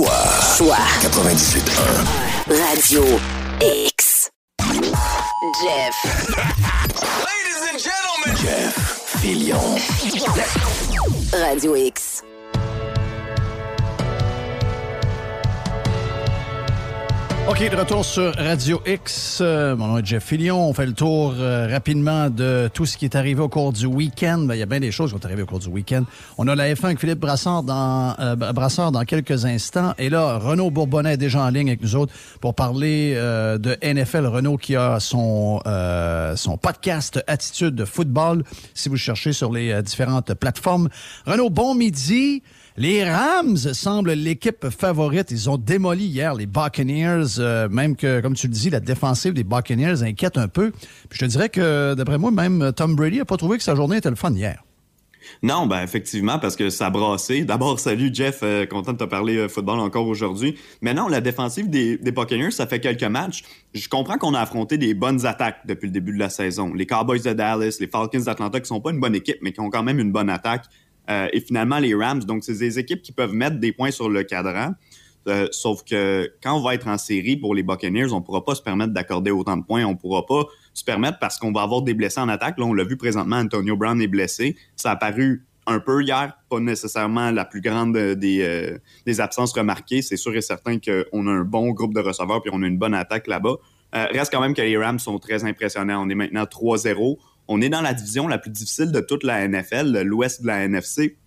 Choix. Choix. 98.1. Radio X. Jeff. Ladies and gentlemen. Jeff Fillion. Radio X. OK, de retour sur Radio X. Euh, mon nom est Jeff Fillion. On fait le tour euh, rapidement de tout ce qui est arrivé au cours du week-end. Ben, il y a bien des choses qui sont arrivées au cours du week-end. On a la F1 avec Philippe Brassard dans, euh, Brassard dans quelques instants. Et là, Renaud Bourbonnais est déjà en ligne avec nous autres pour parler euh, de NFL. Renaud qui a son, son podcast Attitude de football, si vous cherchez sur les différentes plateformes. Renaud, bon midi. Les Rams semblent l'équipe favorite. Ils ont démoli hier les Buccaneers, euh, même que, comme tu le dis, la défensive des Buccaneers inquiète un peu. Je te dirais que, d'après moi, même Tom Brady n'a pas trouvé que sa journée était le fun hier. Non, ben effectivement, parce que ça a. D'abord, salut Jeff, euh, content de te parler euh, football encore aujourd'hui. Mais non, la défensive des, des Buccaneers, ça fait quelques matchs. Je comprends qu'on a affronté des bonnes attaques depuis le début de la saison. Les Cowboys de Dallas, les Falcons d'Atlanta, qui sont pas une bonne équipe, mais qui ont quand même une bonne attaque. Euh, et finalement les Rams. Donc, c'est des équipes qui peuvent mettre des points sur le cadran. Euh, sauf que quand on va être en série pour les Buccaneers, on pourra pas se permettre d'accorder autant de points. On pourra pas se permettre parce qu'on va avoir des blessés en attaque. Là, on l'a vu présentement, Antonio Brown est blessé. Ça a paru un peu hier, pas nécessairement la plus grande des, euh, des absences remarquées. C'est sûr et certain qu'on a un bon groupe de receveurs puis on a une bonne attaque là-bas. reste quand même que les Rams sont très impressionnants. On est maintenant 3-0 on est dans la division la plus difficile de toute la NFL, l'ouest de la NFC.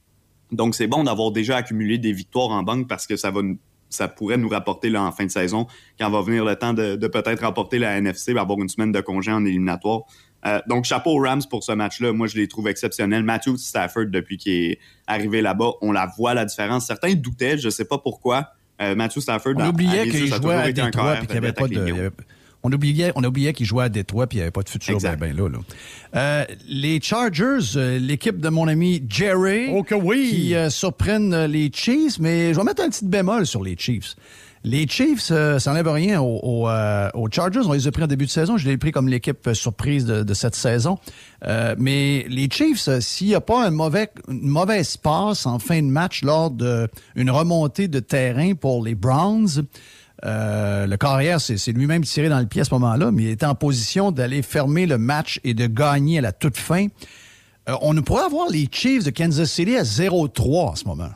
Donc, c'est bon d'avoir déjà accumulé des victoires en banque parce que ça va ça pourrait nous rapporter là, en fin de saison, quand va venir le temps de, peut-être remporter la NFC, avoir une semaine de congé en éliminatoire. Euh, donc, chapeau aux Rams pour ce match-là. Moi, je les trouve exceptionnels. Matthew Stafford, depuis qu'il est arrivé là-bas, on la voit, la différence. Certains doutaient, je ne sais pas pourquoi. Euh, Matthew Stafford... On oubliait qu'il jouait à Détroit et qu'il n'y avait pas de... On oubliait, on oubliait qu'ils jouaient à Détroit puis il n'y avait pas de futur ben, ben là. là. Euh, les Chargers, euh, l'équipe de mon ami Jerry, oh oui. qui euh, surprennent les Chiefs, mais je vais mettre un petit bémol sur les Chiefs. Les Chiefs, ça n'enlève rien aux, Chargers. On les a pris en début de saison. Je les ai pris comme l'équipe surprise de, cette saison. mais les Chiefs, s'il n'y a pas un mauvais, une mauvaise passe en fin de match lors d'une remontée de terrain pour les Browns, euh, le carrière, c'est lui-même tiré dans le pied à ce moment-là, mais il était en position d'aller fermer le match et de gagner à la toute fin. Euh, on ne pourrait avoir les Chiefs de Kansas City à 0-3 en ce moment.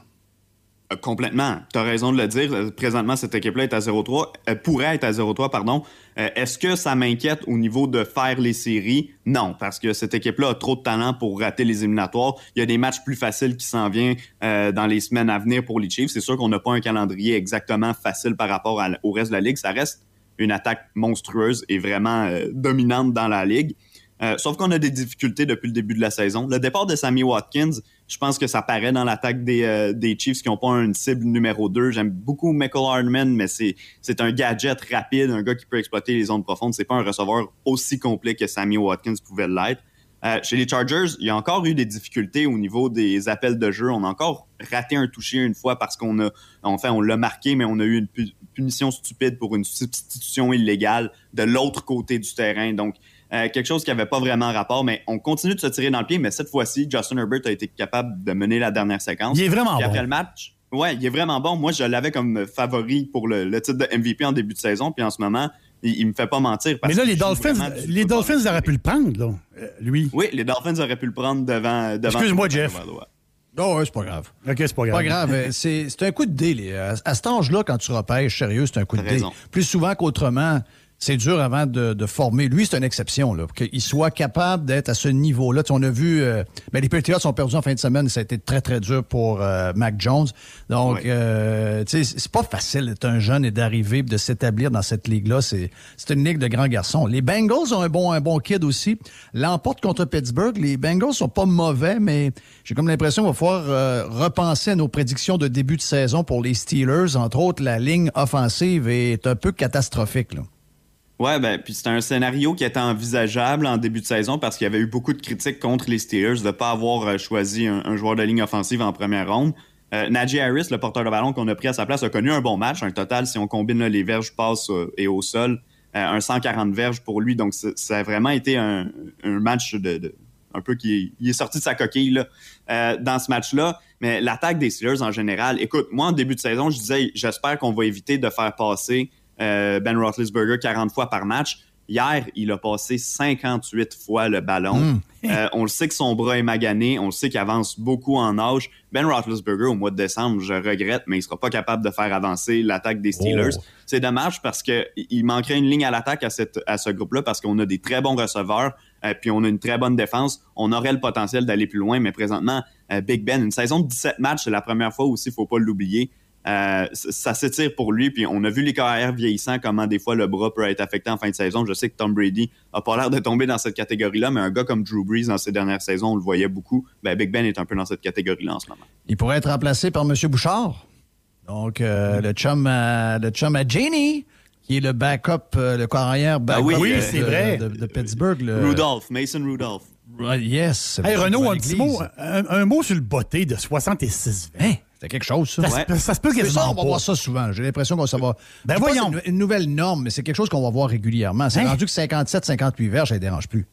Euh, complètement. Tu raison de le dire. Euh, présentement, cette équipe-là est à 0-3, euh, pourrait être à 0-3, pardon. Est-ce que ça m'inquiète au niveau de faire les séries? Non, parce que cette équipe-là a trop de talent pour rater les éliminatoires. Il y a des matchs plus faciles qui s'en viennent dans les semaines à venir pour les Chiefs. C'est sûr qu'on n'a pas un calendrier exactement facile par rapport au reste de la Ligue. Ça reste une attaque monstrueuse et vraiment dominante dans la Ligue. Sauf qu'on a des difficultés depuis le début de la saison. Le départ de Sammy Watkins, je pense que ça paraît dans l'attaque des, euh, des Chiefs qui n'ont pas une cible numéro 2. J'aime beaucoup Michael Hardman, mais c'est, un gadget rapide, un gars qui peut exploiter les zones profondes. C'est pas un receveur aussi complet que Sammy Watkins pouvait l'être. Euh, chez les Chargers, il y a encore eu des difficultés au niveau des appels de jeu. On a encore raté un toucher une fois parce qu'on a, enfin, on l'a marqué, mais on a eu une punition stupide pour une substitution illégale de l'autre côté du terrain. Donc, euh, quelque chose qui n'avait pas vraiment rapport, mais on continue de se tirer dans le pied. Mais cette fois-ci, Justin Herbert a été capable de mener la dernière séquence. Il est vraiment bon. Après le match, ouais, il est vraiment bon. Moi, je l'avais comme favori pour le, titre de MVP en début de saison. Puis en ce moment, il, ne me fait pas mentir. mais là, les Dolphins, les Dolphins auraient pu le prendre, là, euh, lui. Oui, les Dolphins auraient pu le prendre devant. devant Excuse-moi, Jeff. Non, c'est pas grave. OK, c'est pas grave. Pas grave. c'est un coup de dé. À, cet âge-là, quand tu repêches, sérieux, c'est un coup de dé. Plus souvent qu'autrement, c'est dur avant de, former. Lui, c'est une exception, là, qu'il soit capable d'être à ce niveau-là. on a vu, euh, ben, les Patriots sont perdus en fin de semaine. Ça a été très, très dur pour euh, Mac Jones. Donc, euh, c'est pas facile d'être un jeune et d'arriver de s'établir dans cette ligue-là. C'est une ligue de grands garçons. Les Bengals ont un bon, un bon kid aussi. L'emporte contre Pittsburgh. Les Bengals sont pas mauvais, mais j'ai comme l'impression qu'on va falloir repenser à nos prédictions de début de saison pour les Steelers. Entre autres, la ligne offensive est un peu catastrophique. Là. Ouais, ben, puis c'était un scénario qui était envisageable en début de saison parce qu'il y avait eu beaucoup de critiques contre les Steelers de ne pas avoir euh, choisi un, joueur de ligne offensive en première ronde. Euh, Harris, le porteur de ballon qu'on a pris à sa place, a connu un bon match. Un total, si on combine les verges passes euh, et au sol, un 140 verges pour lui. Donc, ça a vraiment été un, match de, un peu qui est, sorti de sa coquille dans ce match-là. Mais l'attaque des Steelers en général, écoute, moi en début de saison, je disais, j'espère qu'on va éviter de faire passer euh, Ben Roethlisberger 40 fois par match. Hier, il a passé 58 fois le ballon. Mm. Euh, on le sait que son bras est magané. On le sait qu'il avance beaucoup en âge. Ben Roethlisberger, au mois de décembre, je regrette, mais il sera pas capable de faire avancer l'attaque des Steelers. Oh. C'est dommage parce que il manquerait une ligne à l'attaque à, cette, à ce groupe-là parce qu'on a des très bons receveurs, euh, puis on a une très bonne défense. On aurait le potentiel d'aller plus loin, mais présentement, euh, Big Ben, une saison de 17 matchs, c'est la première fois aussi, il faut pas l'oublier. Euh, ça s'étire pour lui, puis on a vu les carrières vieillissants, comment des fois le bras peut être affecté en fin de saison. Je sais que Tom Brady a pas l'air de tomber dans cette catégorie-là, mais un gars comme Drew Brees dans ses dernières saisons, on le voyait beaucoup. Ben, Big Ben est un peu dans cette catégorie-là en ce moment. Il pourrait être remplacé par M. Bouchard. Donc, euh, le, chum à, le chum à Jenny, qui est le backup, euh, le carrière backup oui, de- oui, c'est de- vrai. De, de Pittsburgh. Le... Rudolph, Mason Rudolph. Yes. Hey, Renaud, un petit mot, un, un mot sur le botté de 66 Hein? C'est quelque chose, ça. Ça, Ouais. se- ça se peut C'est ça, on va pas. voir ça souvent. J'ai l'impression qu'on ça va. Ben voyons. une, une nouvelle norme, mais c'est quelque chose qu'on va voir régulièrement. C'est Hein? rendu que 57, 58 verges, ça ne dérange plus.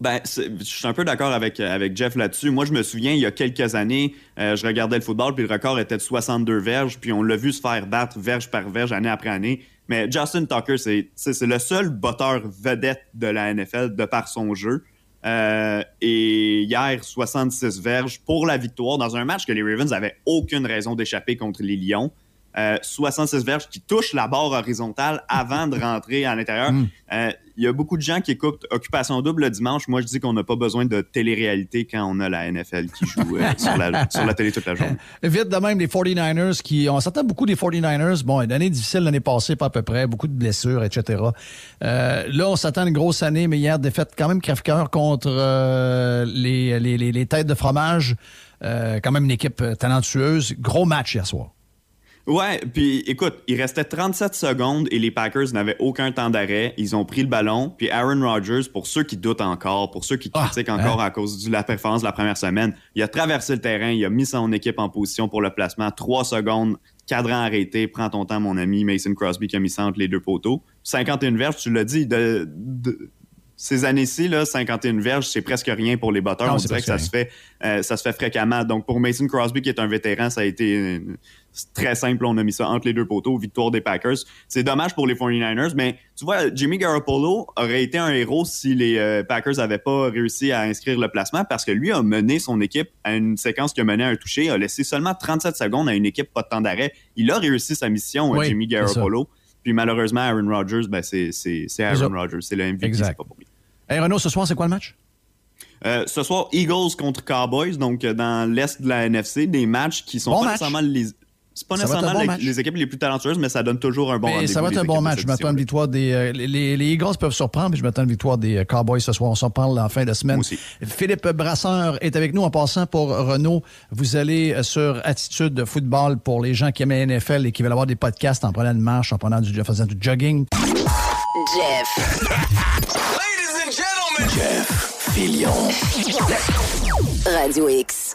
Ben, je suis un peu d'accord avec, avec Jeff là-dessus. Moi, je me souviens, il y a quelques années, euh, je regardais le football, puis le record était de 62 verges, puis on l'a vu se faire battre verge par verge, année après année. Mais Justin Tucker, c'est c'est- c'est le seul botteur vedette de la NFL de par son jeu. Euh, et hier, 66 verges pour la victoire dans un match que les Ravens avaient aucune raison d'échapper contre les Lions. Euh, 66 verges qui touchent la barre horizontale avant de rentrer à l'intérieur. Euh, Il y a beaucoup de gens qui écoutent Occupation Double le dimanche. Moi, je dis qu'on n'a pas besoin de télé-réalité quand on a la NFL qui joue euh, sur, la, sur la télé toute la journée. Vite de même, les 49ers qui. On s'attend beaucoup des 49ers. Bon, une année difficile l'année passée, pas à peu près. Beaucoup de blessures, etc. Euh, là, on s'attend à une grosse année, mais hier, défaite quand même crève-cœur contre euh, les, les, les, les têtes de fromage. Euh, quand même une équipe euh, talentueuse. Gros match hier soir. Ouais, puis écoute, il restait 37 secondes et les Packers n'avaient aucun temps d'arrêt. Ils ont pris le ballon, puis Aaron Rodgers, pour ceux qui doutent encore, pour ceux qui Ah, critiquent encore à cause de la performance de la première semaine, il a traversé le terrain, il a mis son équipe en position pour le placement. Trois secondes, cadran arrêté, prends ton temps, mon ami Mason Crosby qui a mis ça entre les deux poteaux. 51 verges, tu l'as dit, de, de- ces années-ci, là, 51 verges, c'est presque rien pour les batteurs. Non, On c'est dirait que ça se fait, euh, ça se fait fréquemment. Donc pour Mason Crosby qui est un vétéran, ça a été euh, très simple. On a mis ça entre les deux poteaux, victoire des Packers. C'est dommage pour les 49ers, mais tu vois, Jimmy Garoppolo aurait été un héros si les euh, Packers n'avaient pas réussi à inscrire le placement parce que lui a mené son équipe à une séquence qui a mené à un toucher, a laissé seulement 37 secondes à une équipe pas de temps d'arrêt. Il a réussi sa mission, Oui, Jimmy. Garoppolo. Puis malheureusement, Aaron Rodgers, ben c'est Aaron. Rodgers, c'est le MVP, Exact. c'est pas pour lui. Hey, Renaud, ce soir, c'est quoi le match? Euh, ce soir, Eagles contre Cowboys, donc euh, dans l'est de la NFC, des matchs qui sont Bon pas match. nécessairement les. C'est pas Ça nécessairement bon les, match. les équipes les plus talentueuses, mais ça donne toujours un bon Mais rendez-vous. ça va être un bon match. Je m'attends à une victoire des. euh, les, les Eagles peuvent surprendre, puis je m'attends à une victoire des euh, Cowboys ce soir. On s'en parle en fin de semaine. Aussi. Philippe Brasseur est avec nous en passant pour Renault. Vous allez euh, sur Attitude de football pour les gens qui aiment la NFL et qui veulent avoir des podcasts en prenant une marche, en prenant du, en faisant du jogging. Jeff. Ladies and gentlemen. Radio X.